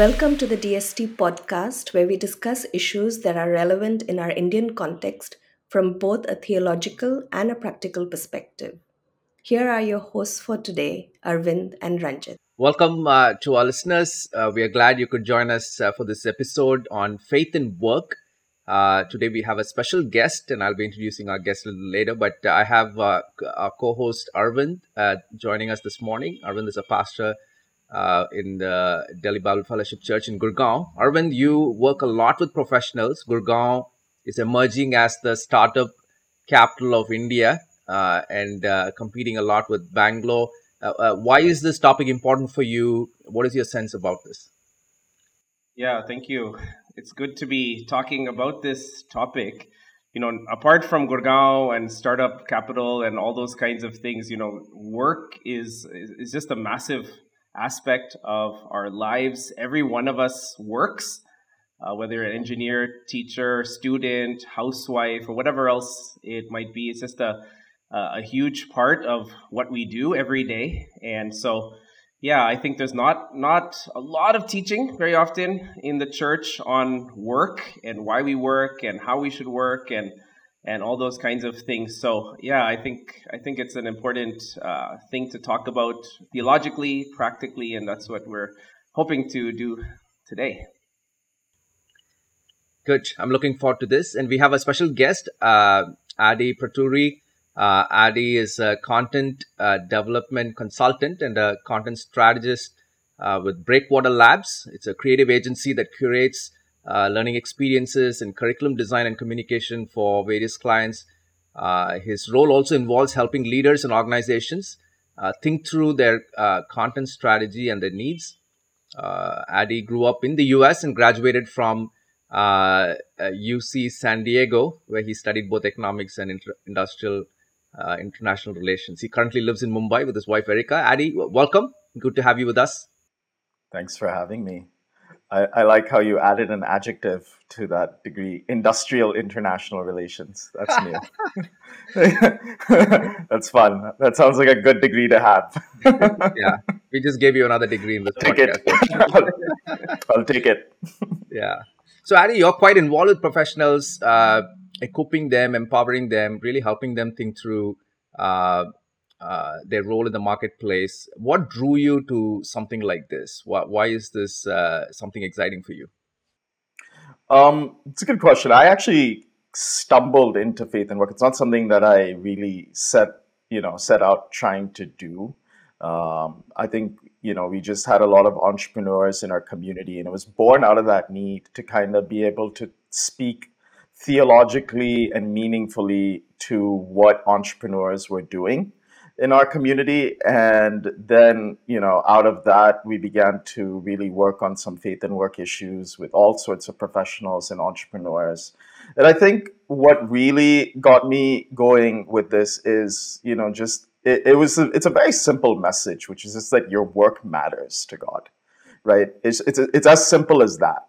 Welcome to the DST podcast, where we discuss issues that are relevant in our Indian context from both a theological and a practical perspective. Here are your hosts for today, Arvind and Ranjit. Welcome uh, to our listeners. Uh, we are glad you could join us uh, for this episode on faith and work. Uh, today we have a special guest, and I'll be introducing our guest a little later. But I have uh, our co-host Arvind uh, joining us this morning. Arvind is a pastor uh, in the Delhi Bible Fellowship Church in Gurgaon. Arvind, you work a lot with professionals. Gurgaon is emerging as the startup capital of India uh, and uh, competing a lot with Bangalore. Uh, uh, why is this topic important for you? What is your sense about this? Yeah, thank you. It's good to be talking about this topic. You know, apart from Gurgaon and startup capital and all those kinds of things, you know, work is is just a massive aspect of our lives. Every one of us works, uh, whether you're an engineer, teacher, student, housewife, or whatever else it might be. It's just a, a huge part of what we do every day. And so, yeah, I think there's not not a lot of teaching very often in the church on work and why we work and how we should work and and all those kinds of things. So yeah, I think I think it's an important uh, thing to talk about theologically, practically, and that's what we're hoping to do today. Good. I'm looking forward to this, and we have a special guest, uh, Adi Praturi. Uh, Adi is a content uh, development consultant and a content strategist uh, with Breakwater Labs. It's a creative agency that curates uh, learning experiences and curriculum design and communication for various clients. Uh, his role also involves helping leaders and organizations uh, think through their uh, content strategy and their needs. Uh, Adi grew up in the US and graduated from UC San Diego, where he studied both economics and inter- industrial international relations. He currently lives in Mumbai with his wife Erica. Adi, welcome. Good to have you with us. Thanks for having me. I, I like how you added an adjective to that degree industrial international relations. That's new. That's fun. That sounds like a good degree to have. Yeah. We just gave you another degree in this take podcast. it. I'll, I'll, take it. Yeah. So adi you're quite involved with professionals uh, equipping them empowering them really helping them think through uh, uh, their role in the marketplace. What drew you to something like this? Why, why is this uh, something exciting for you? Um, it's a good question. I actually stumbled into faith and work. It's not something that I really set, you know, set out trying to do. Um, I think you know we just had a lot of entrepreneurs in our community, and it was born out of that need to kind of be able to speak theologically and meaningfully to what entrepreneurs were doing in our community. And then, you know, out of that, we began to really work on some faith and work issues with all sorts of professionals and entrepreneurs. And I think what really got me going with this is, you know, just it, it was a, it's a very simple message, which is just that your work matters to God, right? It's it's it's as simple as that.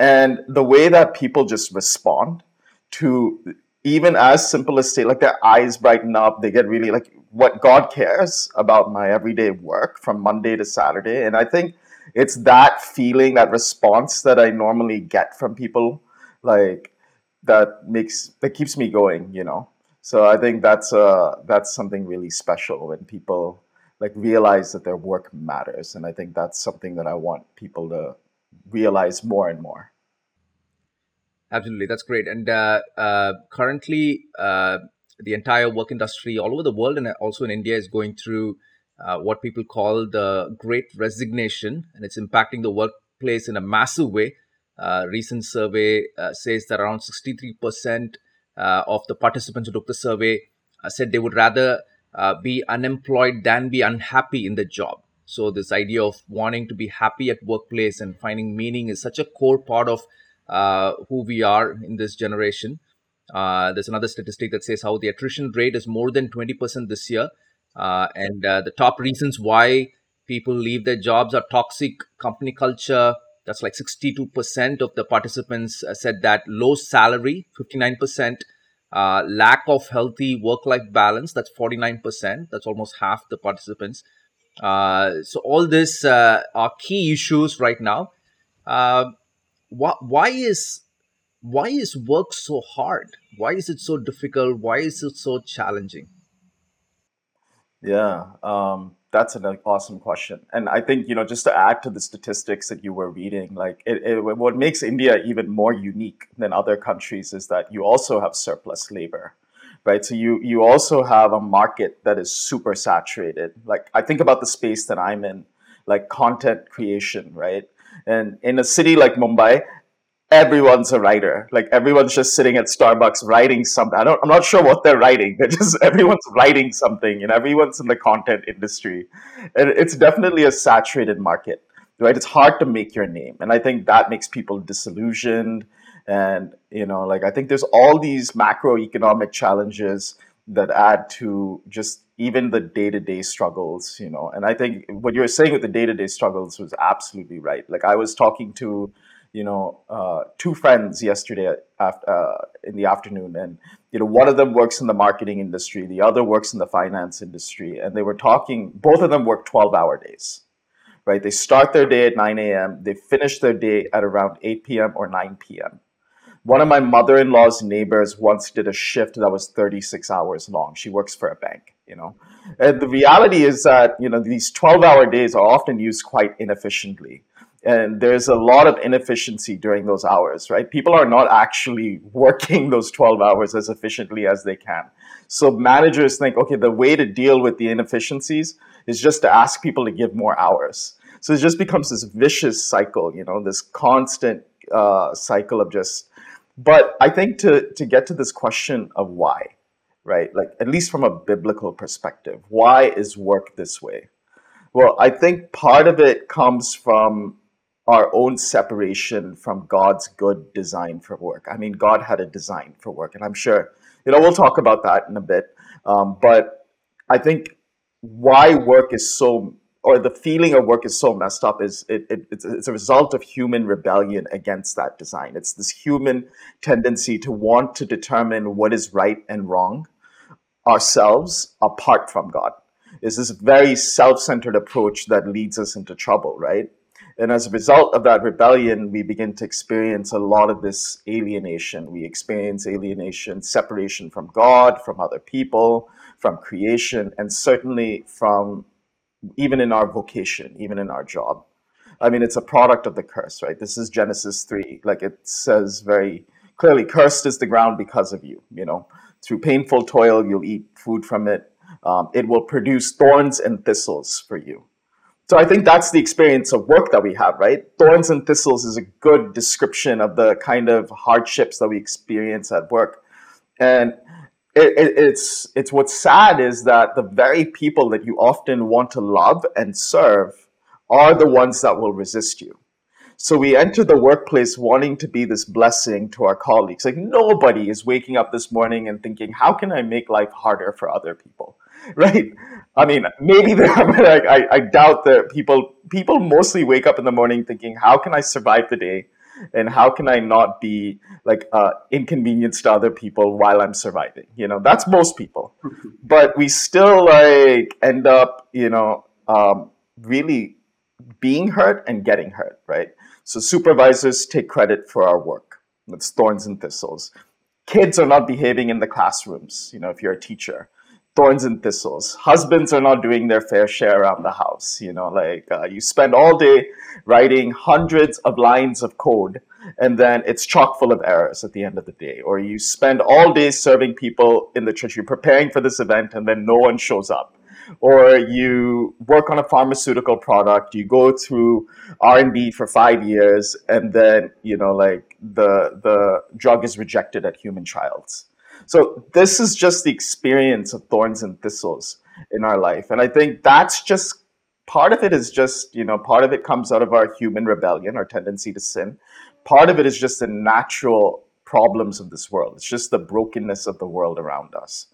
And the way that people just respond to even as simple as say like their eyes brighten up they get really like what god cares about my everyday work from monday to saturday. And i think it's that feeling that response that i normally get from people like that makes that keeps me going you know? So i think that's uh that's something really special when people like realize that their work matters. And i think that's something that i want people to realize more and more. Absolutely, that's great. And uh, uh, currently, uh, the entire work industry all over the world and also in India is going through uh, what people call the Great Resignation, and it's impacting the workplace in a massive way. Uh, recent survey uh, says that around 63% of the participants who took the survey said they would rather be unemployed than be unhappy in the job. So this idea of wanting to be happy at workplace and finding meaning is such a core part of uh, who we are in this generation. Uh, there's another statistic that says how the attrition rate is more than 20% this year. Uh, and uh, the top reasons why people leave their jobs are toxic company culture. That's like 62% of the participants uh, said that low salary, 59%, uh, lack of healthy work life balance, that's 49%. That's almost half the participants. so, all this are key issues right now why, why is why is work so hard? Why is it so difficult? Why is it so challenging? Yeah, um, that's an awesome question. And I think, you know, just to add to the statistics that you were reading, like it, it, what makes India even more unique than other countries is that you also have surplus labor, right? So you you also have a market that is super saturated. Like I think about the space that I'm in, like content creation, right? And in a city like Mumbai, everyone's a writer. Like everyone's just sitting at Starbucks writing something. I don't, I'm not sure what they're writing. They're just everyone's writing something, and everyone's in the content industry, and it's definitely a saturated market, right? It's hard to make your name, and I think that makes people disillusioned. And you know, like I think there's all these macroeconomic challenges that add to just even the day-to-day struggles you know and i think what you were saying with the day-to-day struggles was absolutely right like i was talking to you know, uh, two friends yesterday after, uh, in the afternoon, and you know, one of them works in the marketing industry, the other works in the finance industry, and they were talking. Both of them work twelve-hour days, right? They start their day at nine a.m. They finish their day at around eight p.m. or nine p.m. One of my mother-in-law's neighbors once did a shift that was thirty-six hours long. She works for a bank, you know. And the reality is that you know these twelve-hour days are often used quite inefficiently and there's a lot of inefficiency during those hours right? People are not actually working those 12 hours as efficiently as they can. So managers think okay the way to deal with the inefficiencies is just to ask people to give more hours. So it just becomes this vicious cycle you know this constant uh, cycle of just but i think to to get to this question of why right? Like at least from a biblical perspective why is work this way? Well i think part of it comes from our own separation from God's good design for work. I mean, God had a design for work, and I'm sure, you know, we'll talk about that in a bit. Um, but I think why work is so, or the feeling of work is so messed up is it, it, it's, it's a result of human rebellion against that design. It's this human tendency to want to determine what is right and wrong ourselves apart from God. Is this very self centered approach that leads us into trouble, right? And as a result of that rebellion, we begin to experience a lot of this alienation. We experience alienation, separation from God, from other people, from creation, and certainly from even in our vocation, even in our job. I mean, it's a product of the curse, right? This is Genesis 3. Like it says very clearly, cursed is the ground because of you. You know, through painful toil, you'll eat food from it. Um, it will produce thorns and thistles for you. So I think that's the experience of work that we have, right? Thorns and thistles is a good description of the kind of hardships that we experience at work. And it, it, it's it's what's sad is that the very people that you often want to love and serve are the ones that will resist you. So we enter the workplace wanting to be this blessing to our colleagues. Like nobody is waking up this morning and thinking, how can I make life harder for other people? Right? I mean, maybe there are, but I, I, I doubt that people people mostly wake up in the morning thinking, how can I survive the day? And how can I not be like uh, inconvenience to other people while I'm surviving? You know, that's most people. but we still like end up, you know, um, really being hurt and getting hurt, right? So supervisors take credit for our work. It's thorns and thistles. Kids are not behaving in the classrooms, you know, if you're a teacher. Thorns and thistles. Husbands are not doing their fair share around the house, you know, like uh, you spend all day writing hundreds of lines of code and then it's chock full of errors at the end of the day. Or you spend all day serving people in the church, you're preparing for this event and then no one shows up or you work on a pharmaceutical product you go through r&d for five years and then you know like the the drug is rejected at human trials so this is just the experience of thorns and thistles in our life. And i think that's just part of it is just you know part of it comes out of our human rebellion our tendency to sin. Part of it is just the natural problems of this world. It's just the brokenness of the world around us.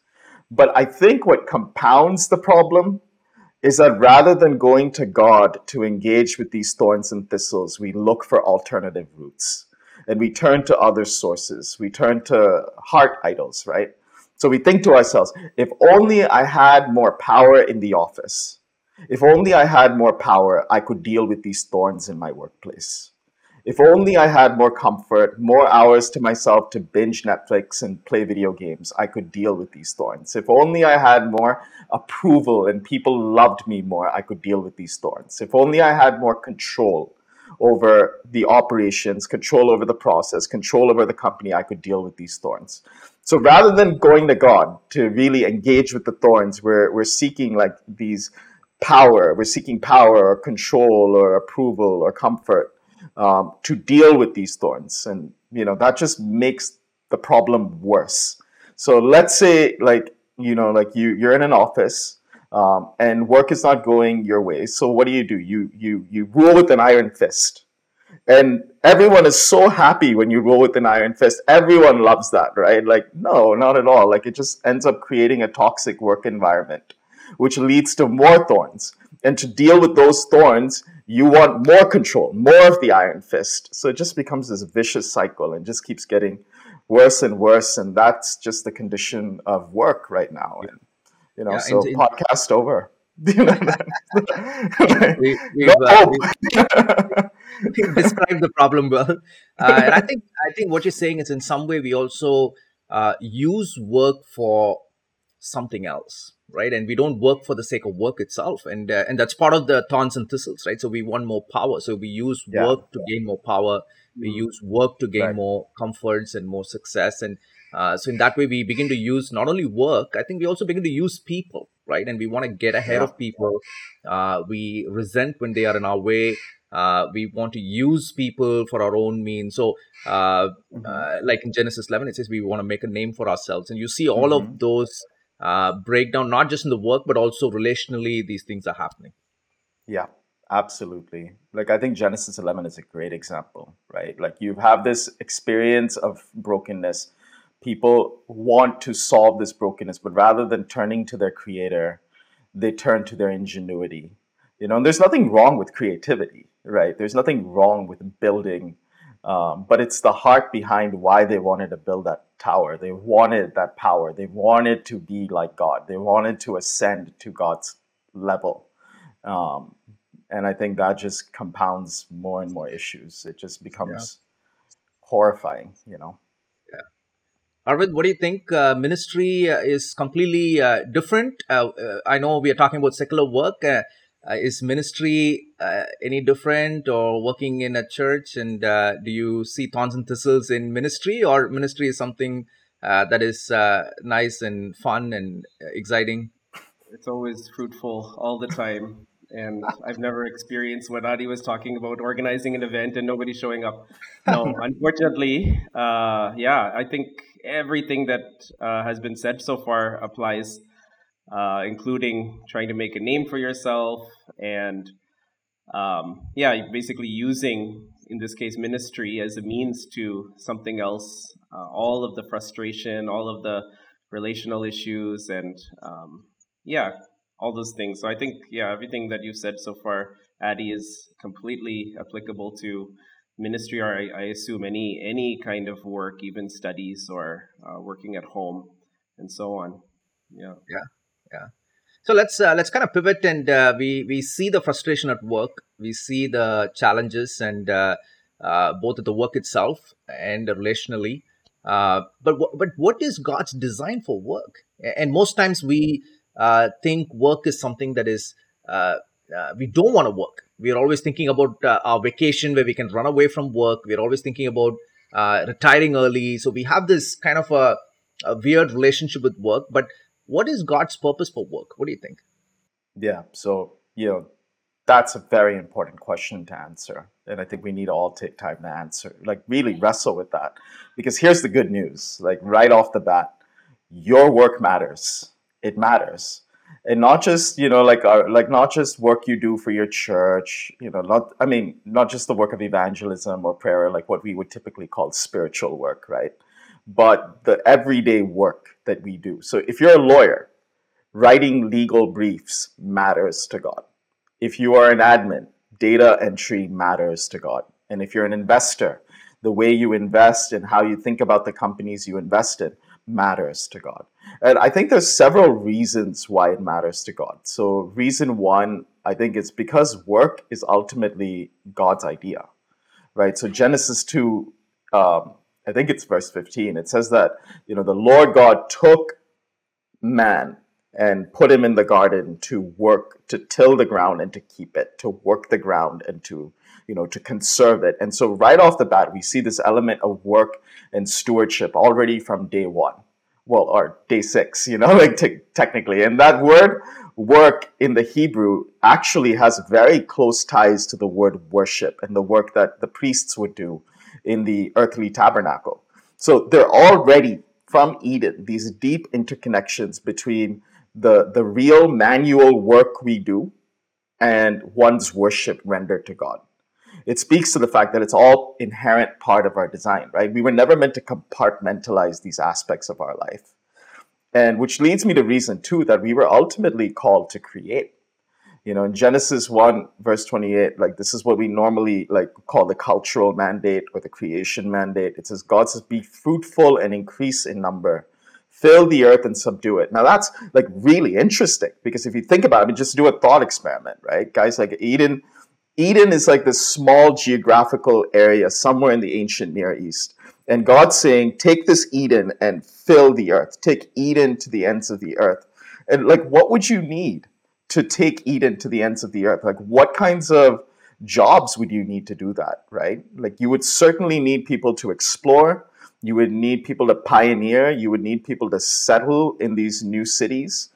But I think what compounds the problem is that rather than going to God to engage with these thorns and thistles, we look for alternative routes and we turn to other sources. We turn to heart idols, right? So we think to ourselves, if only I had more power in the office, if only I had more power, I could deal with these thorns in my workplace. If only I had more comfort, more hours to myself to binge Netflix and play video games, I could deal with these thorns. If only I had more approval and people loved me more, I could deal with these thorns. If only I had more control over the operations, control over the process, control over the company, I could deal with these thorns. So rather than going to God to really engage with the thorns, we're, we're seeking like these power, we're seeking power or control or approval or comfort um, to deal with these thorns. And, you know, that just makes the problem worse. So let's say like, you know, like you, you're in an office um, and work is not going your way. So what do you do? You, you, you rule with an iron fist. And everyone is so happy when you rule with an iron fist. Everyone loves that, right? Like, no, not at all. Like, it just ends up creating a toxic work environment, which leads to more thorns. And to deal with those thorns, you want more control, more of the iron fist. So it just becomes this vicious cycle and just keeps getting worse and worse. And that's just the condition of work right now. You know, yeah, so in, in, podcast over. we, have no uh, we've, described the problem well. Uh, and I think I think what you're saying is in some way we also uh, use work for something else right and we don't work for the sake of work itself and uh, and that's part of the thorns and thistles right so we want more power so we use yeah. work to gain more power we mm. use work to gain right. more comforts and more success and uh, so in that way we begin to use not only work i think we also begin to use people right and we want to get ahead yeah. of people uh, we resent when they are in our way uh, we want to use people for our own means. So, uh, mm-hmm. uh, like in Genesis 11, it says we want to make a name for ourselves. And you see all mm-hmm. of those uh, breakdown, not just in the work, but also relationally, these things are happening. Yeah, absolutely. Like, I think Genesis 11 is a great example, right? Like, you have this experience of brokenness. People want to solve this brokenness, but rather than turning to their creator, they turn to their ingenuity. You know, and there's nothing wrong with creativity, right? There's nothing wrong with building um, but it's the heart behind why they wanted to build that tower. They wanted that power. They wanted to be like God. They wanted to ascend to God's level. Um, and I think that just compounds more and more issues. It just becomes yeah. horrifying, you know. Arvind, what do you think? Uh, ministry uh, is completely uh, different. Uh, uh, I know we are talking about secular work uh, uh, is ministry uh, any different or working in a church and uh, do you see thorns and thistles in ministry or ministry is something uh, that is uh, nice and fun and exciting it's always fruitful all the time and I've never experienced what Adi was talking about, organizing an event and nobody showing up. No, unfortunately, uh, yeah, I think everything that has been said so far applies uh, including trying to make a name for yourself and um, yeah, basically using, in this case, ministry as a means to something else. Uh, all of the frustration, all of the relational issues, and um, yeah, all those things. So I think, yeah, everything that you've said so far, Adi, is completely applicable to ministry, or I, I assume any any kind of work, even studies or uh, working at home, and so on. Yeah. Yeah yeah. So let's uh, let's kind of pivot and uh, we we see the frustration at work. We see the challenges and uh, uh both at the work itself and relationally. Uh, but w- but what is god's design for work? And most times we think work is something that is we don't want to work we're always thinking about uh, our vacation where we can run away from work. We're always thinking about uh, retiring early. So we have this kind of a, a weird relationship with work. But what is God's purpose for work? What do you think? Yeah, so you know that's a very important question to answer, and I think we need to all take time to answer, like really wrestle with that, because here's the good news: like right off the bat, your work matters. It matters, and not just you know like uh, like not just work you do for your church. You know, not I mean not just the work of evangelism or prayer, like what we would typically call spiritual work, right? But the everyday work that we do. So if you're a lawyer, writing legal briefs matters to God. If you are an admin, data entry matters to God. And if you're an investor, the way you invest and how you think about the companies you invest in matters to God. And I think there's several reasons why it matters to God. So reason one, I think it's because work is ultimately God's idea right? So Genesis 2, um, I think it's verse 15, it says that, you know, the Lord God took man and put him in the garden to work, to till the ground and to keep it, to work the ground and to, you know, to conserve it. And so right off the bat, we see this element of work and stewardship already from day one. Well, or day six, you know, like te- technically. And that word work in the Hebrew actually has very close ties to the word worship and the work that the priests would do in the earthly tabernacle. So they're already from Eden, these deep interconnections between the, the real manual work we do and one's worship rendered to God. It speaks to the fact that it's all inherent part of our design, right? We were never meant to compartmentalize these aspects of our life. And which leads me to reason two that we were ultimately called to create. You know, in Genesis 1, verse 28, like this is what we normally like call the cultural mandate or the creation mandate. It says, God says, be fruitful and increase in number, fill the earth and subdue it. Now that's like really interesting because if you think about it, I mean, just do a thought experiment, right? Guys like Eden, Eden is like this small geographical area somewhere in the ancient Near East. And God's saying, take this Eden and fill the earth. Take Eden to the ends of the earth. And like, what would you need to take Eden to the ends of the earth? Like, what kinds of jobs would you need to do that, right? Like, you would certainly need people to explore. You would need people to pioneer. You would need people to settle in these new cities.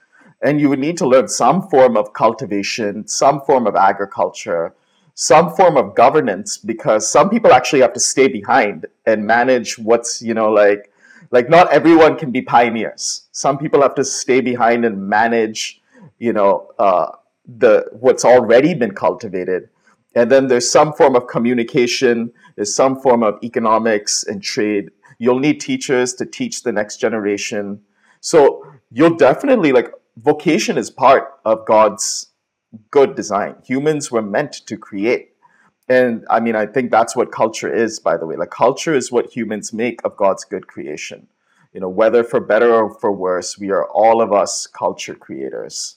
And you would need to learn some form of cultivation, some form of agriculture, some form of governance because some people actually have to stay behind and manage what's you know like like not everyone can be pioneers. Some people have to stay behind and manage you know uh, the what's already been cultivated. And then there's some form of communication there's some form of economics and trade. You'll need teachers to teach the next generation. So you'll definitely like vocation is part of god's good design. Humans were meant to create. And I mean, I think that's what culture is, by the way. Like, culture is what humans make of God's good creation. You know, whether for better or for worse, we are all of us culture creators.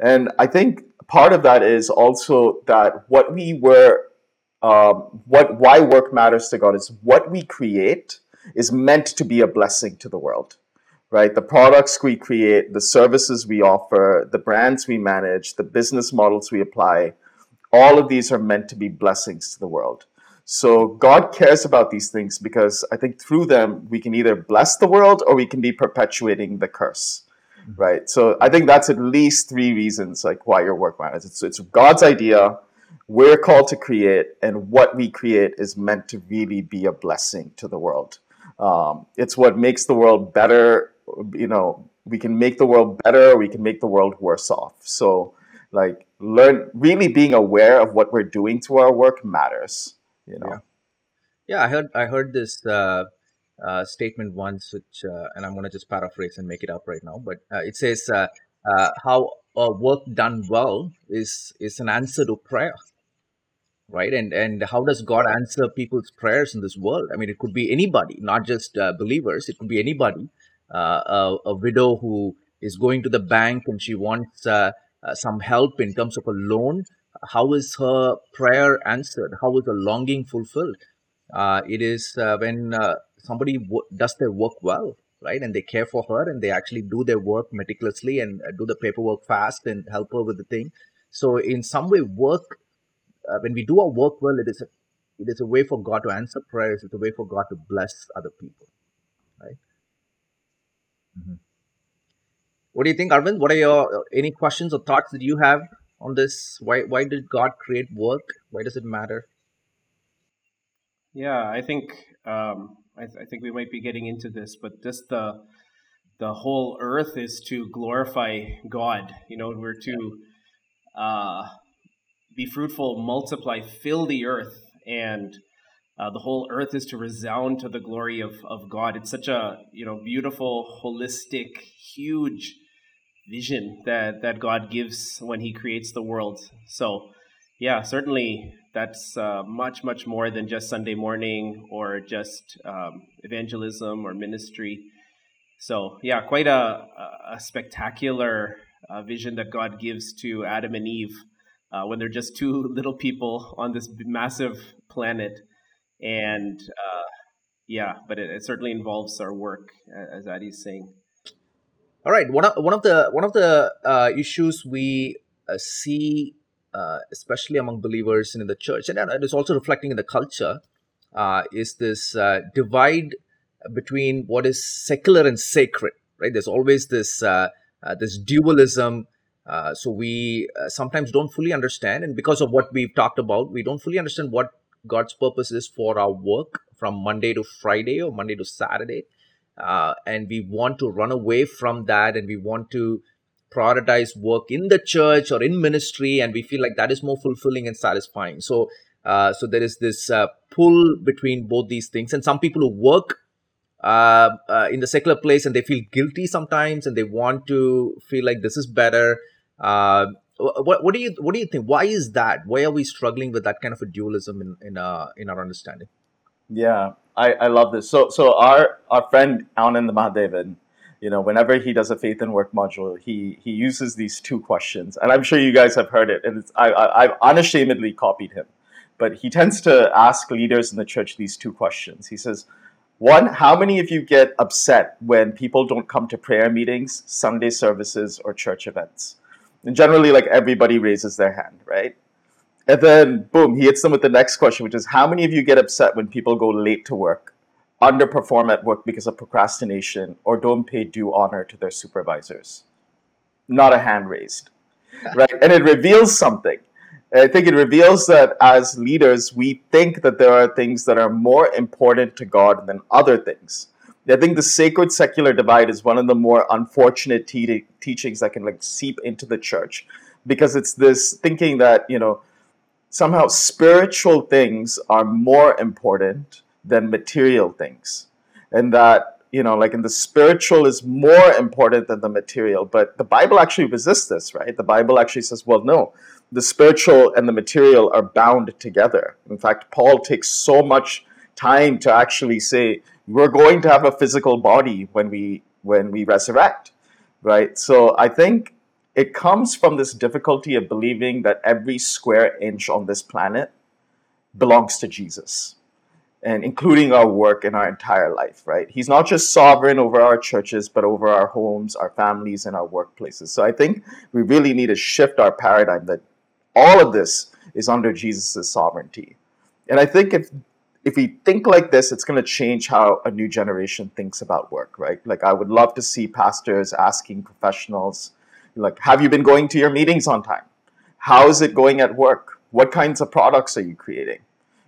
And I think part of that is also that what we were, um, what why work matters to God is what we create is meant to be a blessing to the world right? The products we create, the services we offer, the brands we manage, the business models we apply, all of these are meant to be blessings to the world. So God cares about these things because I think through them we can either bless the world or we can be perpetuating the curse. Mm-hmm. Right. So I think that's at least three reasons like why your work matters. It's it's God's idea, we're called to create, and what we create is meant to really be a blessing to the world. Um, it's what makes the world better you know we can make the world better we can make the world worse off. So like learn really being aware of what we're doing to our work matters you know? Yeah, yeah i heard i heard this uh, uh, statement once which uh, and i'm going to just paraphrase and make it up right now but uh, it says uh, uh, how work done well is is an answer to prayer right? And and how does god answer people's prayers in this world? I mean it could be anybody not just believers it could be anybody uh, a, a, widow who is going to the bank and she wants uh, uh, some help in terms of a loan, how is her prayer answered? How is her longing fulfilled? it is when somebody w- does their work well, right? And they care for her and they actually do their work meticulously and do the paperwork fast and help her with the thing. So, in some way, work, uh, when we do our work well, it is, a, it is a way for God to answer prayers, it's a way for God to bless other people? Mm-hmm. What do you think, Arvind? What are your any questions or thoughts that you have on this? Why why did God create work? Why does it matter? Yeah, I think um, I, th- I think we might be getting into this, but just the the whole earth is to glorify God. You know, we're to uh, be fruitful, multiply, fill the earth, and uh, the whole earth is to resound to the glory of, of God. It's such a you know beautiful, holistic, huge vision that that God gives when He creates the world. So, yeah, certainly that's uh, much much more than just Sunday morning or just um, evangelism or ministry. So, yeah, quite a, a spectacular uh, vision that God gives to Adam and Eve uh, when they're just two little people on this massive planet and uh, yeah, but it, it, certainly involves our work, as Adi's saying. All right, one of one of the one of the uh, issues we uh, see, uh, especially among believers in the church, and it is also reflecting in the culture, uh, is this uh, divide between what is secular and sacred. Right? There's always this this dualism. so we sometimes don't fully understand, and because of what we've talked about, we don't fully understand what God's purposes for our work from Monday to Friday or Monday to Saturday. Uh, and we want to run away from that and we want to prioritize work in the church or in ministry and we feel like that is more fulfilling and satisfying so uh, so there is this uh, pull between both these things and some people who work uh, uh, in the secular place and they feel guilty sometimes and they want to feel like this is better uh, what, what do you what do you think why is that why are we struggling with that kind of a dualism in in, uh, in our understanding yeah, I, I love this. So so our our friend Anand Mahadevan, you know, whenever he does a faith and work module, he he uses these two questions, and I'm sure you guys have heard it, and it's, I, I I've unashamedly copied him, but he tends to ask leaders in the church these two questions. He says. One, how many of you get upset when people don't come to prayer meetings, Sunday services, or church events? And generally, like everybody raises their hand, right? And then, boom, he hits them with the next question, which is How many of you get upset when people go late to work, underperform at work because of procrastination, or don't pay due honor to their supervisors? Not a hand raised, right? And it reveals something. I think it reveals that as leaders, we think that there are things that are more important to God than other things. I think the sacred secular divide is one of the more unfortunate te- teachings that can like seep into the church because it's this thinking that, you know, somehow spiritual things are more important than material things. And that, you know, like in the spiritual is more important than the material. But the Bible actually resists this, right? The Bible actually says, well, no, the spiritual and the material are bound together. In fact, Paul takes so much time to actually say, we're going to have a physical body when we when we resurrect right so i think it comes from this difficulty of believing that every square inch on this planet belongs to Jesus, and including our work and our entire life, right? He's not just sovereign over our churches, but over our homes, our families, and our workplaces. So I think we really need to shift our paradigm that all of this is under Jesus' sovereignty. And I think if if we think like this, it's going to change how a new generation thinks about work, right? Like I would love to see pastors asking professionals like, have you been going to your meetings on time? How is it going at work? What kinds of products are you creating?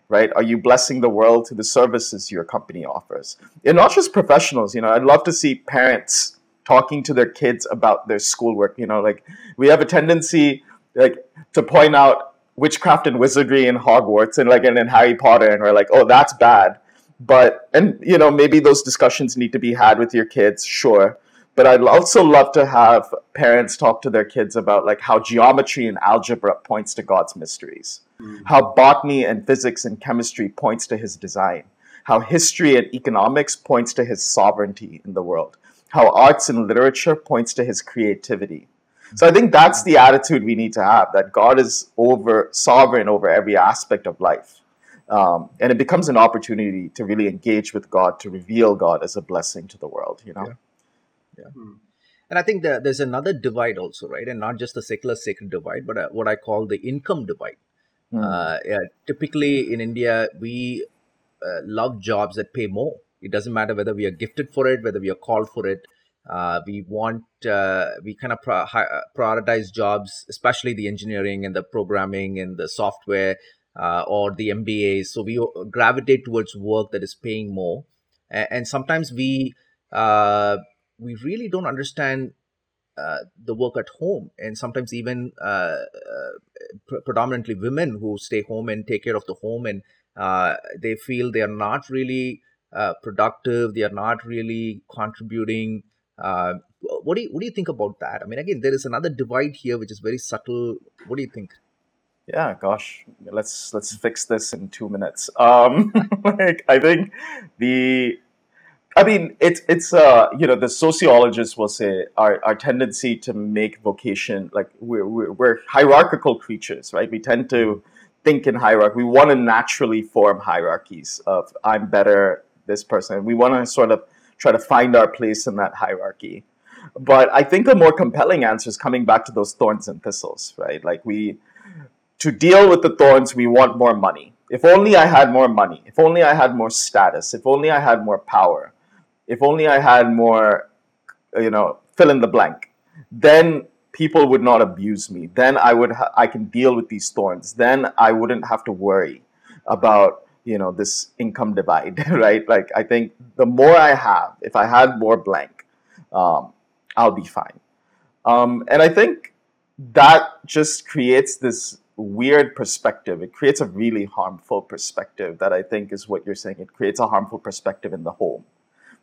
Right? Are you blessing the world through the services your company offers? And not just professionals, you know, I'd love to see parents talking to their kids about their schoolwork. You know, like we have a tendency like to point out witchcraft and wizardry in Hogwarts and like and in Harry Potter and we're like, oh that's bad. But and you know, maybe those discussions need to be had with your kids, sure but I'd also love to have parents talk to their kids about like how geometry and algebra points to God's mysteries, mm. how botany and physics and chemistry points to his design, how history and economics points to his sovereignty in the world, how arts and literature points to his creativity. So I think that's the attitude we need to have that God is over sovereign over every aspect of life. Um, and it becomes an opportunity to really engage with God, to reveal God as a blessing to the world, you know? Yeah. Yeah. Hmm. And I think that there's another divide also, right? And not just the secular sacred divide, but uh, what I call the income divide. Hmm. Uh, yeah, typically in India, we uh, love jobs that pay more. It doesn't matter whether we are gifted for it, whether we are called for it. Uh, we want uh, we kind of pro- uh, prioritize jobs, especially the engineering and the programming and the software or the MBAs. So we gravitate towards work that is paying more, and, and sometimes we we really don't understand uh, the work at home and sometimes even uh, uh, pr- predominantly women who stay home and take care of the home and uh, they feel they are not really uh, productive they are not really contributing uh, what do you what do you think about that i mean again there is another divide here which is very subtle what do you think yeah gosh let's let's fix this in two minutes um like i think the I mean, it's it's uh you know the sociologists will say our, our tendency to make vocation like we're, we're, we're hierarchical creatures, right? We tend to think in hierarchy. We want to naturally form hierarchies of I'm better, this person. We want to sort of try to find our place in that hierarchy. But I think a more compelling answer is coming back to those thorns and thistles, right? Like we, to deal with the thorns, we want more money. If only I had more money. If only I had more status. If only I had more power. If only I had more, you know, fill in the blank. Then people would not abuse me. Then I would ha- I can deal with these thorns. Then I wouldn't have to worry about you know this income divide, right? Like I think the more I have, if I had more blank, um, I'll be fine. Um, and I think that just creates this weird perspective. It creates a really harmful perspective that I think is what you're saying. It creates a harmful perspective in the home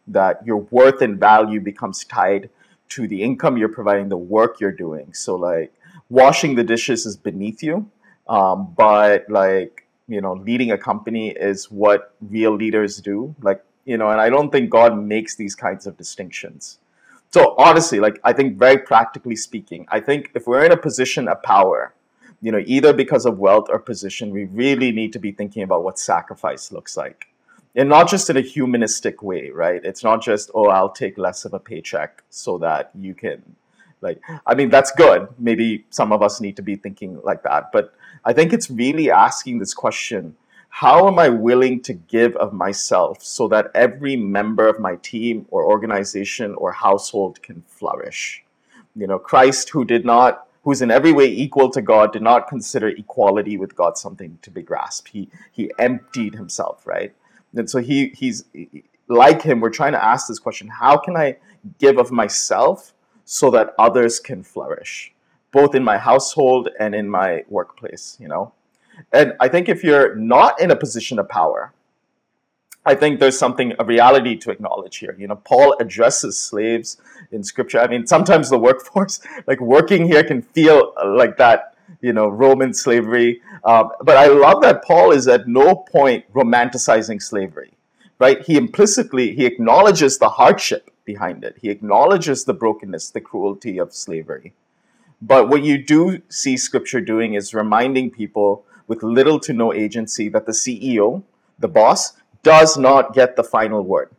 that your worth and value becomes tied to the income you're providing, the work you're doing. So, like, washing the dishes is beneath you, um, but like, you know, leading a company is what real leaders do. Like, you know, and I don't think God makes these kinds of distinctions. So honestly, like I think very practically speaking, I think if we're in a position of power, you know, either because of wealth or position, we really need to be thinking about what sacrifice looks like. And not just in a humanistic way, right? It's not just, oh, I'll take less of a paycheck so that you can like I mean that's good. Maybe some of us need to be thinking like that. But I think it's really asking this question how am I willing to give of myself so that every member of my team or organization or household can flourish? You know, Christ, who did not, who's in every way equal to God, did not consider equality with God something to be grasped. He he emptied himself, right? And so he he's like him. We're trying to ask this question: How can I give of myself so that others can flourish, both in my household and in my workplace? You know. And I think if you're not in a position of power, I think there's something, a reality to acknowledge here. You know, Paul addresses slaves in scripture. I mean, sometimes the workforce, like working here, can feel like that, you know, Roman slavery. Um, but I love that Paul is at no point romanticizing slavery, right? He implicitly, he acknowledges the hardship behind it. He acknowledges the brokenness, the cruelty of slavery. But what you do see scripture doing is reminding people with little to no agency that the CEO, the boss, does not get the final word,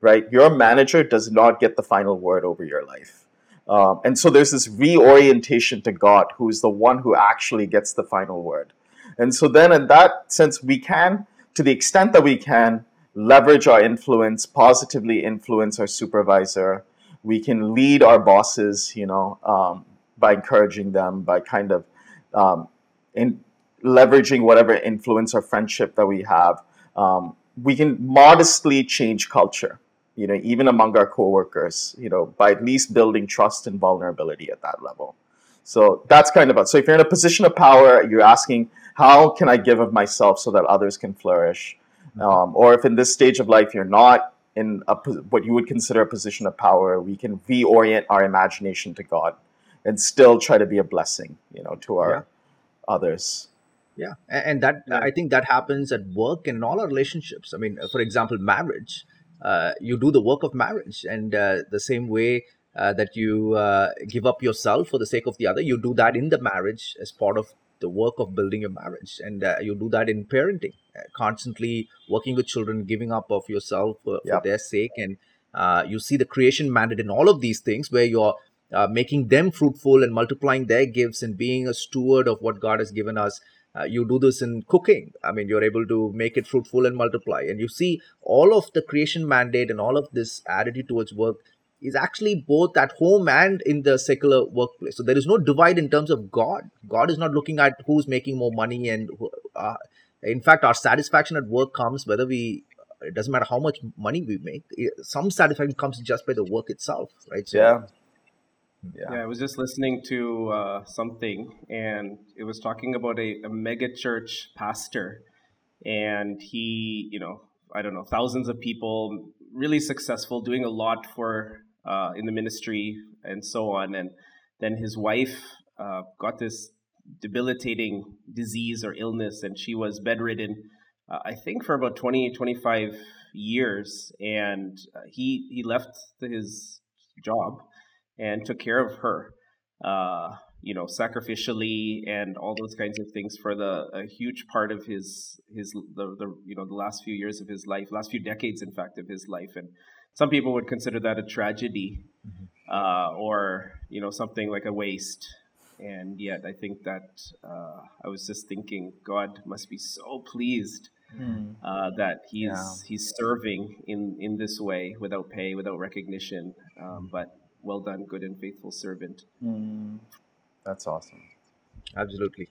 right? Your manager does not get the final word over your life. Um, and so there's this reorientation to God, who is the one who actually gets the final word. And so then, in that sense, we can, to the extent that we can, leverage our influence, positively influence our supervisor. We can lead our bosses, you know, um, by encouraging them, by kind of um, in, leveraging whatever influence or friendship that we have, um, we can modestly change culture, you know, even among our coworkers, you know, by at least building trust and vulnerability at that level. So that's kind of it. So if you're in a position of power, you're asking, how can I give of myself so that others can flourish? Mm-hmm. Um, or if in this stage of life you're not in a, what you would consider a position of power, we can reorient our imagination to God and still try to be a blessing, you know, to our yeah. others yeah and that yeah. i think that happens at work and in all our relationships i mean for example marriage uh, you do the work of marriage and uh, the same way uh, that you uh, give up yourself for the sake of the other you do that in the marriage as part of the work of building your marriage and uh, you do that in parenting uh, constantly working with children giving up of yourself for, yep. for their sake and you see the creation mandate in all of these things where you're making them fruitful and multiplying their gifts and being a steward of what god has given us uh, you do this in cooking. I mean, you're able to make it fruitful and multiply. And you see all of the creation mandate and all of this attitude towards work is actually both at home and in the secular workplace. So there is no divide in terms of God. God is not looking at who's making more money. And uh, in fact, our satisfaction at work comes whether we, it doesn't matter how much money we make, some satisfaction comes just by the work itself, right? So, yeah yeah. yeah. I was just listening to uh, something, and it was talking about a, a mega church pastor, and he, you know, I don't know, thousands of people, really successful, doing a lot for uh, in the ministry and so on, and then his wife uh, got this debilitating disease or illness, and she was bedridden, uh, I think, for about 20, 25 years, and uh, he he left his job and took care of her. Uh, you know, sacrificially and all those kinds of things for the a huge part of his his the, the you know the last few years of his life, last few decades, in fact, of his life, and some people would consider that a tragedy, mm-hmm. uh, or you know something like a waste. And yet, I think that uh, I was just thinking, God must be so pleased mm. uh, that he's yeah. he's serving in in this way without pay, without recognition. Um, but well done, good and faithful servant. Mm. That's awesome. Absolutely.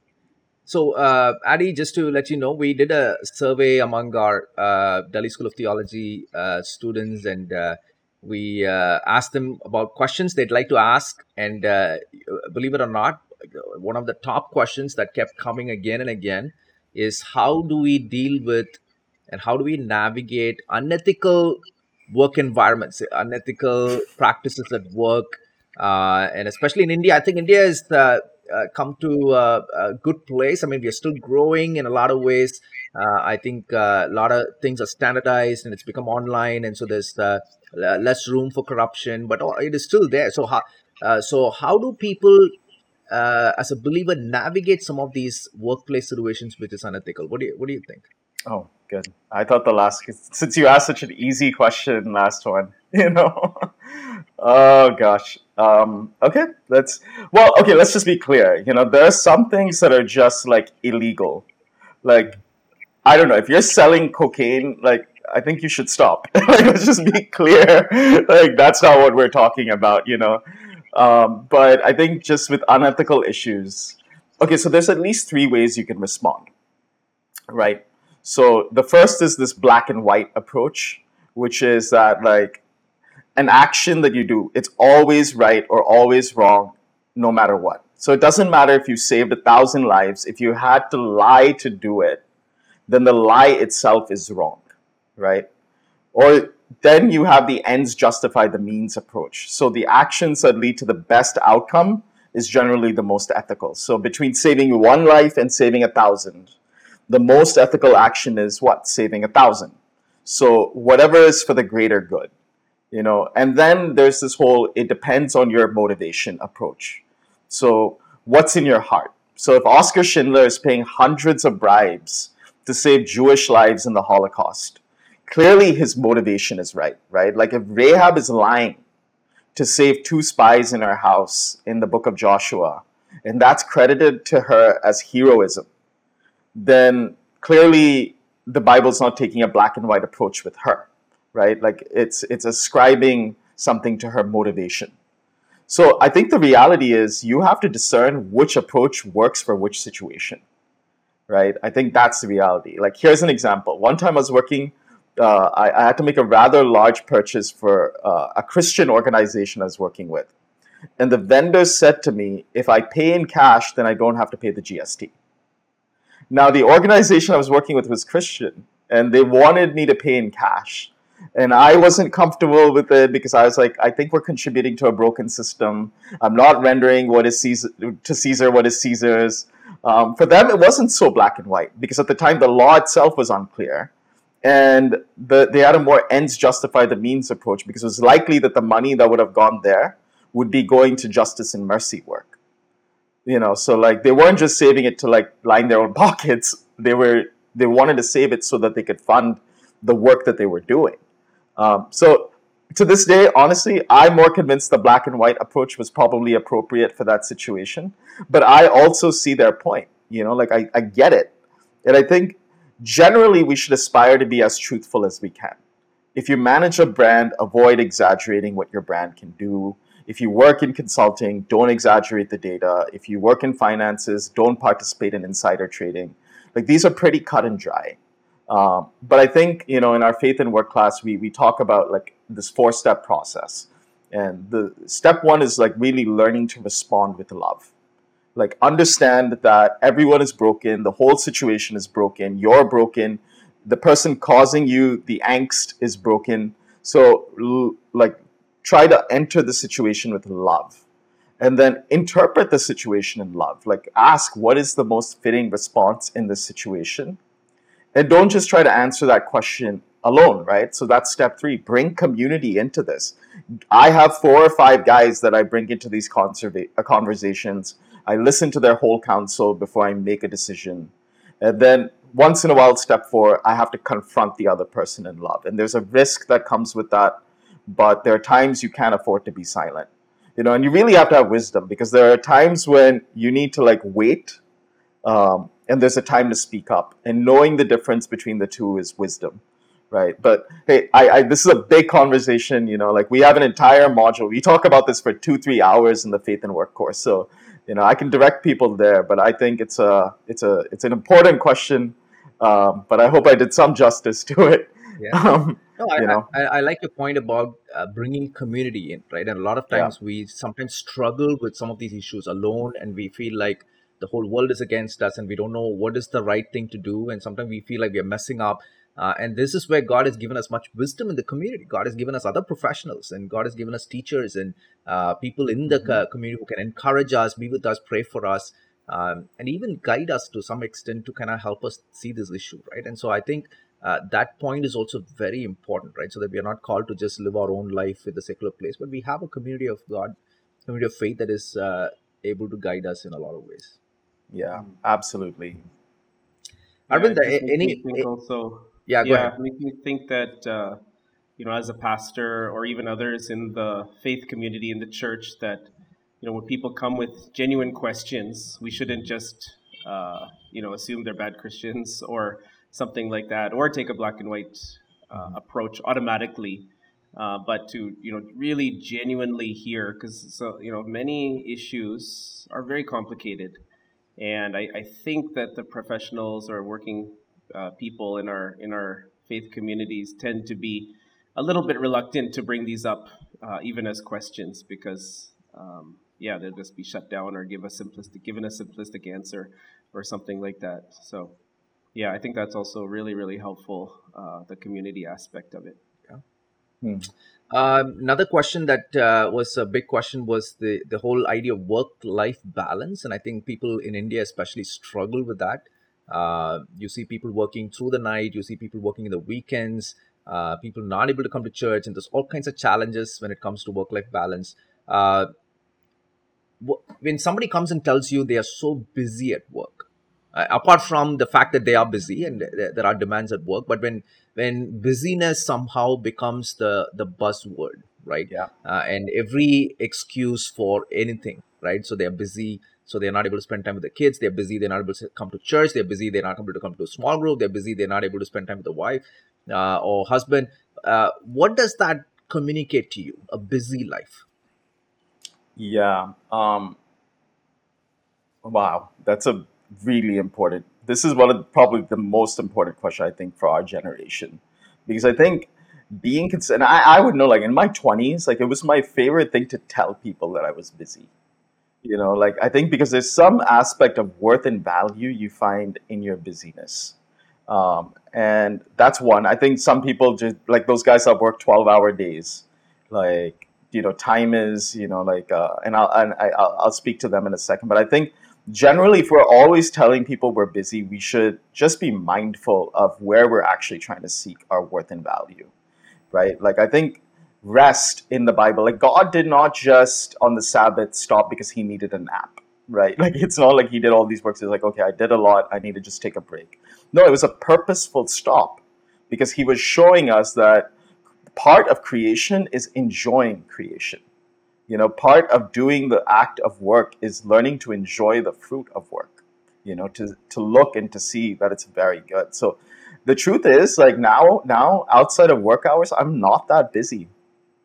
So, uh, Adi, just to let you know, we did a survey among our uh, Delhi School of Theology uh, students, and uh, we uh, asked them about questions they'd like to ask. And uh, believe it or not, one of the top questions that kept coming again and again is how do we deal with and how do we navigate unethical work environments, unethical practices at work, uh, and especially in India. I think India has uh, uh, come to a, good place. I mean, we are still growing in a lot of ways. Uh, I think uh, a lot of things are standardized and it's become online, and so there's less room for corruption, but it is still there. So how so how do people as a believer navigate some of these workplace situations which is unethical? What do you what do you think? Oh, good. I thought the last since you asked such an easy question last one, you know. oh gosh. Um, okay, let's well, okay, let's just be clear. You know, there are some things that are just like illegal. Like I don't know, if you're selling cocaine, like I think you should stop. like, let's just be clear. like that's not what we're talking about, you know. Um, but I think just with unethical issues, okay, so there's at least three ways you can respond, right? So the first is this black and white approach, which is that like an action that you do, it's always right or always wrong, no matter what. So it doesn't matter if you saved a thousand lives, if you had to lie to do it, then the lie itself is wrong, right? Or then you have the ends justify the means approach. So the actions that lead to the best outcome is generally the most ethical. So between saving one life and saving a thousand, the most ethical action is what? Saving a thousand. So whatever is for the greater good, you know. And then there's this whole it depends on your motivation approach. So what's in your heart? So if oscar Schindler is paying hundreds of bribes to save Jewish lives in the Holocaust, clearly his motivation is right, right? Like if Rahab is lying to save two spies in her house in the book of Joshua, and that's credited to her as heroism, then clearly the Bible's not taking a black and white approach with her, right? Like it's it's ascribing something to her motivation. So I think the reality is you have to discern which approach works for which situation, right? I think that's the reality. Like here's an example. One time I was working, uh, I, I, had to make a rather large purchase for uh, a Christian organization I was working with, and the vendor said to me, "If I pay in cash, then I don't have to pay the GST." Now, the organization I was working with was Christian, and they wanted me to pay in cash. And I wasn't comfortable with it because I was like, I think we're contributing to a broken system. I'm not rendering what is Caesar, to Caesar what is Caesar's. Um, for them, it wasn't so black and white because at the time the law itself was unclear. And the, they had a more ends justify the means approach because it was likely that the money that would have gone there would be going to justice and mercy work you know so like they weren't just saving it to like line their own pockets. They were they wanted to save it so that they could fund the work that they were doing. Um, so to this day honestly i'm more convinced the black and white approach was probably appropriate for that situation. But i also see their point you know like i, I get it. And i think generally we should aspire to be as truthful as we can. If you manage a brand avoid exaggerating what your brand can do if you work in consulting, don't exaggerate the data. If you work in finances, don't participate in insider trading. Like these are pretty cut and dry. Um, but I think you know in our faith and work class we we talk about like this four step process, and the step one is like really learning to respond with love. Like understand that everyone is broken, the whole situation is broken, you're broken, the person causing you the angst is broken. So like try to enter the situation with love and then interpret the situation in love. Like, ask what is the most fitting response in this situation. And don't just try to answer that question alone, right? So that's step three bring community into this. I have four or five guys that I bring into these conserva- uh, conversations. I listen to their whole counsel before I make a decision. And then once in a while, step four, I have to confront the other person in love. And there's a risk that comes with that, but there are times you can't afford to be silent. You know, and you really have to have wisdom because there are times when you need to like wait, um, and there's a time to speak up. And knowing the difference between the two is wisdom right but hey I, I this is a big conversation you know like we have an entire module we talk about this for two three hours in the faith and work course so you know i can direct people there but i think it's a it's a it's an important question um, but i hope i did some justice to it Yeah. um, No, I, you know I, I like your point about uh, bringing community in, right? And a lot of yeah times we sometimes struggle with some of these issues alone, and we feel like the whole world is against us, and we don't know what is the right thing to do. And sometimes we feel like we are messing up. Uh, and this is where God has given us much wisdom in the community. God has given us other professionals, and God has given us teachers and uh, people in the hmm co- community who can encourage us, be with us, pray for us, um, and even guide us to some extent to kind of help us see this issue, right? And so I think uh, that point is also very important, right? So that we are not called to just live our own life with the secular place, but we have a community of God, community of faith that is uh, able to guide us in a lot of ways. yeah Mm. absolutely Yeah, Arvind, it just any, me think a- also. yeah, go Yeah, ahead. it makes me think that uh, you know, as a pastor or even others in the faith community in the church, that you know, when people come with genuine questions, we shouldn't just uh, you know assume they're bad Christians or something like that, or take a black and white uh, approach automatically. Uh, but to you know really genuinely hear because so you know many issues are very complicated and I, I think that the professionals or working uh, people in our in our faith communities tend to be a little bit reluctant to bring these up uh, even as questions because um, yeah they'll just be shut down or give a simplistic given a simplistic answer or something like that so yeah I think that's also really really helpful uh, the community aspect of it Hmm. Um, another question that uh, was a big question was the the whole idea of work life balance, and I think people in India especially struggle with that. Uh, you see people working through the night, you see people working in the weekends, uh, people not able to come to church, and there's all kinds of challenges when it comes to work life balance. Uh, when somebody comes and tells you they are so busy at work apart from the fact that they are busy and th- there are demands at work but when when busyness somehow becomes the the buzzword right? Yeah. Uh, and every excuse for anything right? So they're busy so they're not able to spend time with the kids they're busy they're not able to come to church they're busy they're not able to come to a small group they're busy they're not able to spend time with the wife uh, or husband. Uh, what does that communicate to you a busy life? Yeah um wow that's a really important. This is one of the, probably the most important question i think for our generation. Because i think being concerned I, I would know like in my 20s like it was my favorite thing to tell people that i was busy. You know like i think because there's some aspect of worth and value you find in your busyness. Um, and that's one. I think some people just like those guys that work 12 hour days like you know time is you know like uh, and i'll and I, I'll, I'll speak to them in a second. But i think generally if we're always telling people we're busy we should just be mindful of where we're actually trying to seek our worth and value right? Like i think rest in the bible like god did not just on the sabbath stop because he needed a nap right? Like it's not like he did all these works. He's like okay i did a lot. I need to just take a break. No it was a purposeful stop because he was showing us that part of creation is enjoying creation you know part of doing the act of work is learning to enjoy the fruit of work you know to to look and to see that it's very good. So the truth is like now now outside of work hours i'm not that busy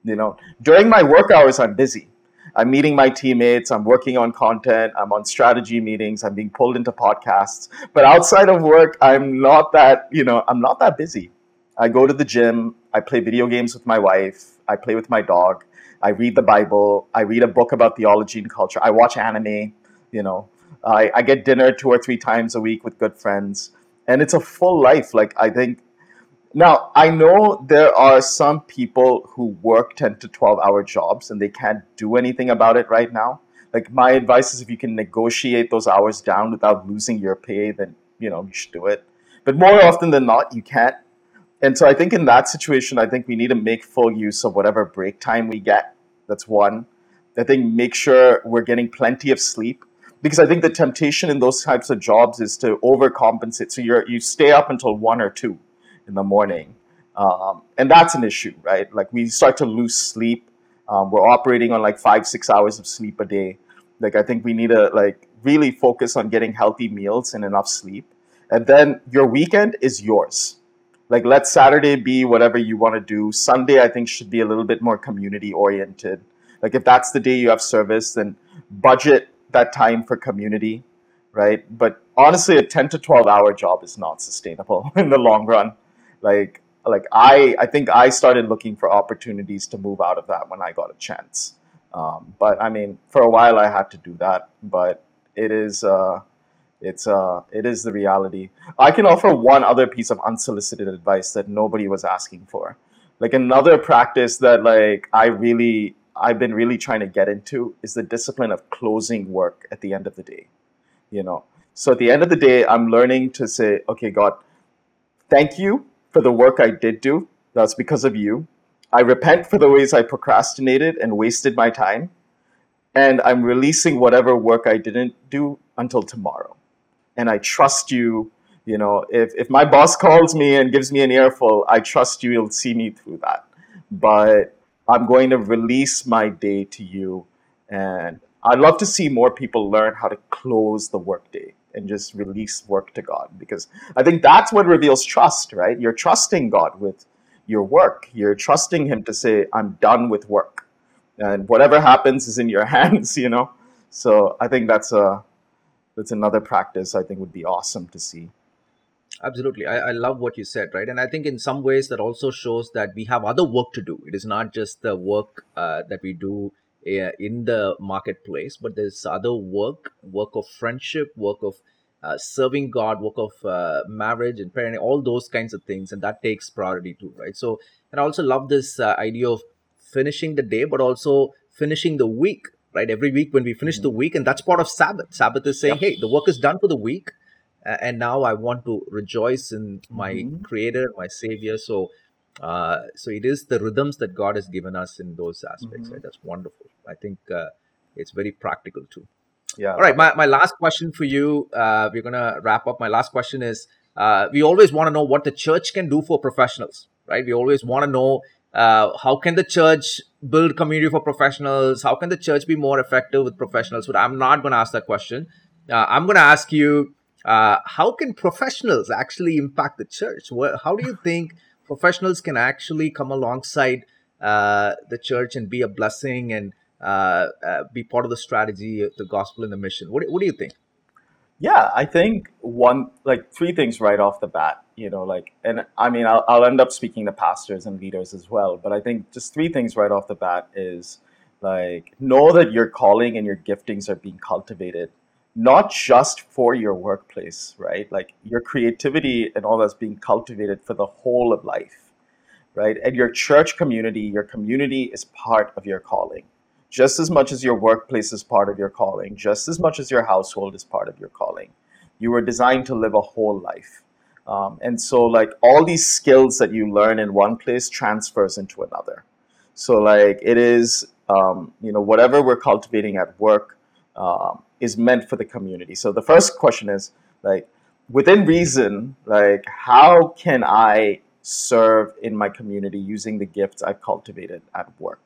you know. During my work hours i'm busy. I'm meeting my teammates i'm working on content i'm on strategy meetings i'm being pulled into podcasts. But outside of work i'm not that you know i'm not that busy. I go to the gym i play video games with my wife i play with my dog i read the bible i read a book about theology and culture i watch anime you know i, I get dinner two or three times a week with good friends and it's a full life like i think now, I know there are some people who work 10 to 12 hour jobs and they can't do anything about it right now. Like, my advice is if you can negotiate those hours down without losing your pay, then, you know, you should do it. But more often than not, you can't. And so I think in that situation, I think we need to make full use of whatever break time we get. That's one. I think make sure we're getting plenty of sleep. because I think the temptation in those types of jobs is to overcompensate. So you're you stay up until one or two in the morning, um, and that's an issue, right? Like we start to lose sleep. Um, we're operating on like five six hours of sleep a day. Like I think we need to like really focus on getting healthy meals and enough sleep, and then your weekend is yours. Like let Saturday be whatever you want to do. Sunday I think should be a little bit more community oriented. Like if that's the day you have service, then budget that time for community, right? But honestly, a 10 to 12 hour job is not sustainable in the long run. Like, like I, I think I started looking for opportunities to move out of that when I got a chance. Um, but I mean, for a while I had to do that, but it is, uh, it's, uh, it is the reality. I can offer one other piece of unsolicited advice that nobody was asking for. Like another practice that like I really I've been really trying to get into is the discipline of closing work at the end of the day. You know, so at the end of the day, I'm learning to say, okay, God, thank you for the work I did do. That's because of you. I repent for the ways I procrastinated and wasted my time. And I'm releasing whatever work I didn't do until tomorrow. And I trust you. You know, if, if my boss calls me and gives me an earful, I trust you, you'll see me through that. But I'm going to release my day to you. And I'd love to see more people learn how to close the workday and just release work to God because I think that's what reveals trust, right? You're trusting God with your work. You're trusting Him to say, I'm done with work. And whatever happens is in your hands, you know? So I think that's a that's another practice I think would be awesome to see. Absolutely. I, I love what you said, right? And I think in some ways that also shows that we have other work to do. It is not just the work uh, that we do uh, in the marketplace, but there's other work, work of friendship, work of uh, serving God, work of uh, marriage and parenting, all those kinds of things. And that takes priority too, right? So, and I also love this uh, idea of finishing the day, but also finishing the week, right? Every week when we finish the week, and that's part of Sabbath. Sabbath is saying, hey, the work is done for the week and now I want to rejoice in my mm-hmm. Creator, my Savior. So, uh, so it is the rhythms that God has given us in those aspects. Mm-hmm. Right? That's wonderful. I think uh, it's very practical too. Yeah. All right. My, my last question for you. Uh, we're gonna wrap up. My last question is: uh, We always want to know what the church can do for professionals, right? We always want to know uh, how can the church build community for professionals? How can the church be more effective with professionals? But I'm not going to ask that question. Uh, I'm going to ask you uh, how can professionals actually impact the church? how do you think professionals can actually come alongside uh, the church and be a blessing and uh, uh be part of the strategy, the gospel, and the mission? What, what do you think? Yeah, I think one, like three things right off the bat, you know, like, and I mean, I'll, I'll end up speaking to pastors and leaders as well, but I think just three things right off the bat is like, know that your calling and your giftings are being cultivated not just for your workplace, right? Like your creativity and all that's being cultivated for the whole of life, right? And your church community, your community is part of your calling. Just as much as your workplace is part of your calling, just as much as your household is part of your calling. You were designed to live a whole life. Um, and so, like, all these skills that you learn in one place transfers into another. So, like, it is, um, you know, whatever we're cultivating at work, um, is meant for the community. So the first question is like within reason, like how can I serve in my community using the gifts I've cultivated at work?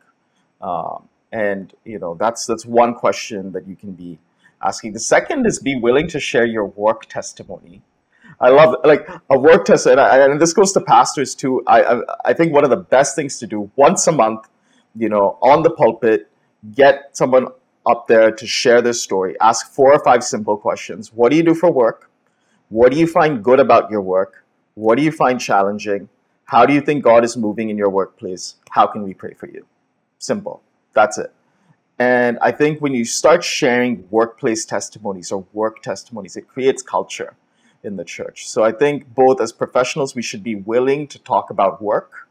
Um, and you know that's that's one question that you can be asking. The second is be willing to share your work testimony. I love like a work test, and, I, and this goes to pastors too. I, I I think one of the best things to do once a month, you know, on the pulpit, get someone up there to share their story. Ask four or five simple questions. What do you do for work? What do you find good about your work? What do you find challenging? How do you think God is moving in your workplace? How can we pray for you? Simple. That's it. And I think when you start sharing workplace testimonies or work testimonies, it creates culture in the church. So I think both as professionals, we should be willing to talk about work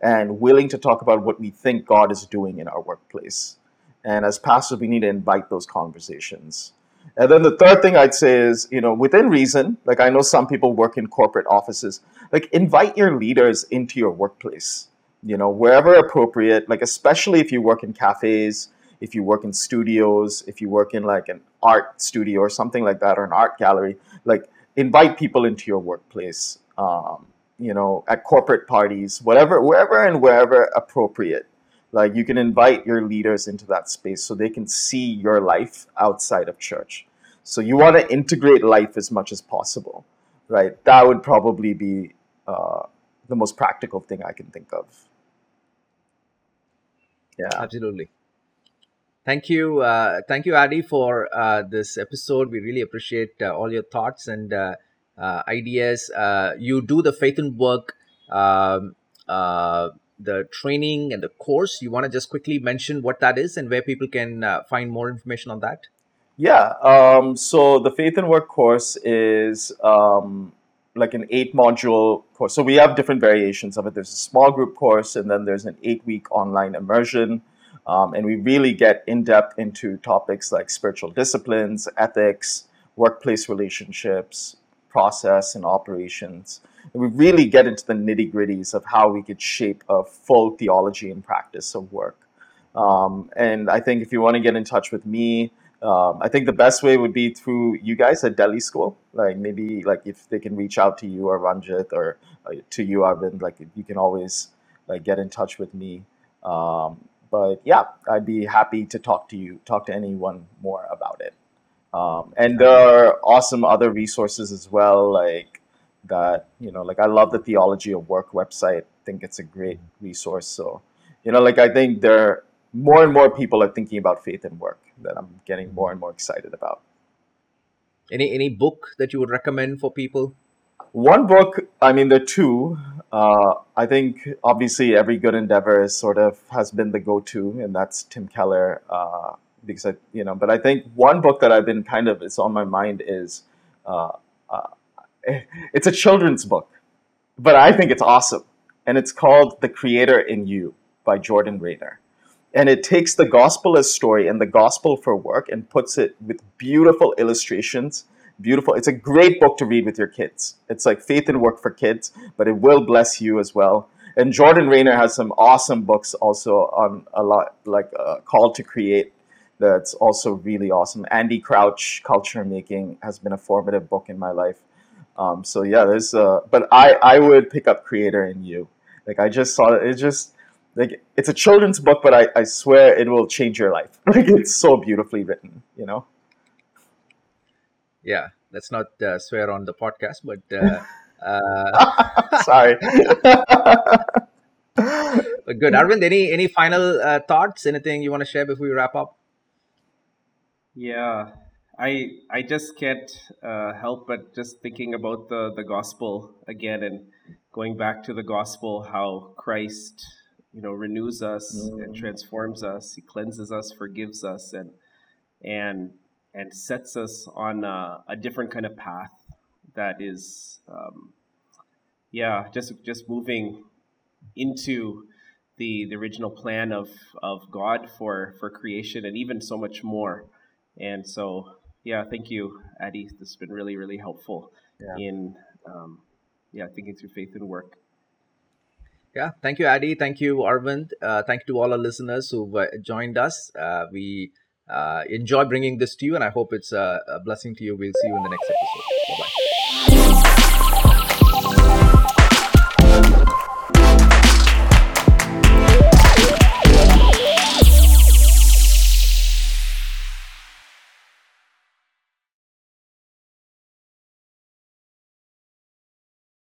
and willing to talk about what we think God is doing in our workplace. And as pastors, we need to invite those conversations. And then the third thing I'd say is, you know, within reason, like I know some people work in corporate offices, like invite your leaders into your workplace, you know, wherever appropriate, like especially if you work in cafes, if you work in studios, if you work in like an art studio or something like that, or an art gallery, like invite people into your workplace. Um, you know, at corporate parties, whatever, wherever and wherever appropriate. Like you can invite your leaders into that space so they can see your life outside of church. So you want to integrate life as much as possible, right? That would probably be uh, the most practical thing I can think of. Yeah. Absolutely. Thank you, uh, thank you, Adi, for uh, this episode. We really appreciate uh, all your thoughts and uh, uh, ideas. Uh, you do the faith and work, um, uh, the training and the course. You want to just quickly mention what that is and where people can uh, find more information on that? Yeah. Um, so the Faith and Work course is um, like an eight module course. So we have different variations of it. There's a small group course, and then there's an eight week online immersion. Um, and we really get in depth into topics like spiritual disciplines, ethics, workplace relationships, process, and operations. And we really get into the nitty gritties of how we could shape a full theology and practice of work. Um, and I think if you want to get in touch with me, um, I think the best way would be through you guys at Delhi School. Like maybe like if they can reach out to you or Ranjit or uh, to you, Arvind, like you can always like get in touch with me. Um, but yeah, I'd be happy to talk to you, talk to anyone more about it. Um, and there are awesome other resources as well, like that. You know, like I love the Theology of Work website. I think it's a great resource. So, you know, like I think there more and more people are thinking about faith and work that I'm getting more and more excited about. Any any book that you would recommend for people? One book, I mean, there are two. Uh, I think obviously every good endeavor is sort of has been the go-to, and that's Tim Keller. Uh, because I, you know, but I think one book that I've been kind of it's on my mind is, uh, uh, it's a children's book, but I think it's awesome, and it's called The Creator in You by Jordan Raynor and it takes the gospel as story and the gospel for work and puts it with beautiful illustrations. Beautiful. It's a great book to read with your kids. It's like faith and work for kids but it will bless you as well. And jordan raynor has some awesome books also on a lot like uh, call to create that's also really awesome. Andy crouch culture making has been a formative book in my life. Um, so yeah there's uh, but i i would pick up creator in you. Like i just saw it it just like it's a children's book, but I, I swear it will change your life. Like it's so beautifully written, you know. Yeah, let's not uh, swear on the podcast, but uh, uh, sorry. but good, Arvind. Any any final uh, thoughts? Anything you want to share before we wrap up? Yeah, I I just can't uh, help but just thinking about the the gospel again and going back to the gospel, how Christ you know renews us mm. and transforms us he cleanses us forgives us and and and sets us on a, a different kind of path that is um, yeah just just moving into the the original plan of of God for for creation and even so much more and so yeah thank you Adi this has been really really helpful yeah. in um, yeah thinking through faith and work yeah, thank you, Adi. Thank you, Arvind. Uh, thank you to all our listeners who've joined us. Uh, we uh, enjoy bringing this to you, and I hope it's a blessing to you. We'll see you in the next episode.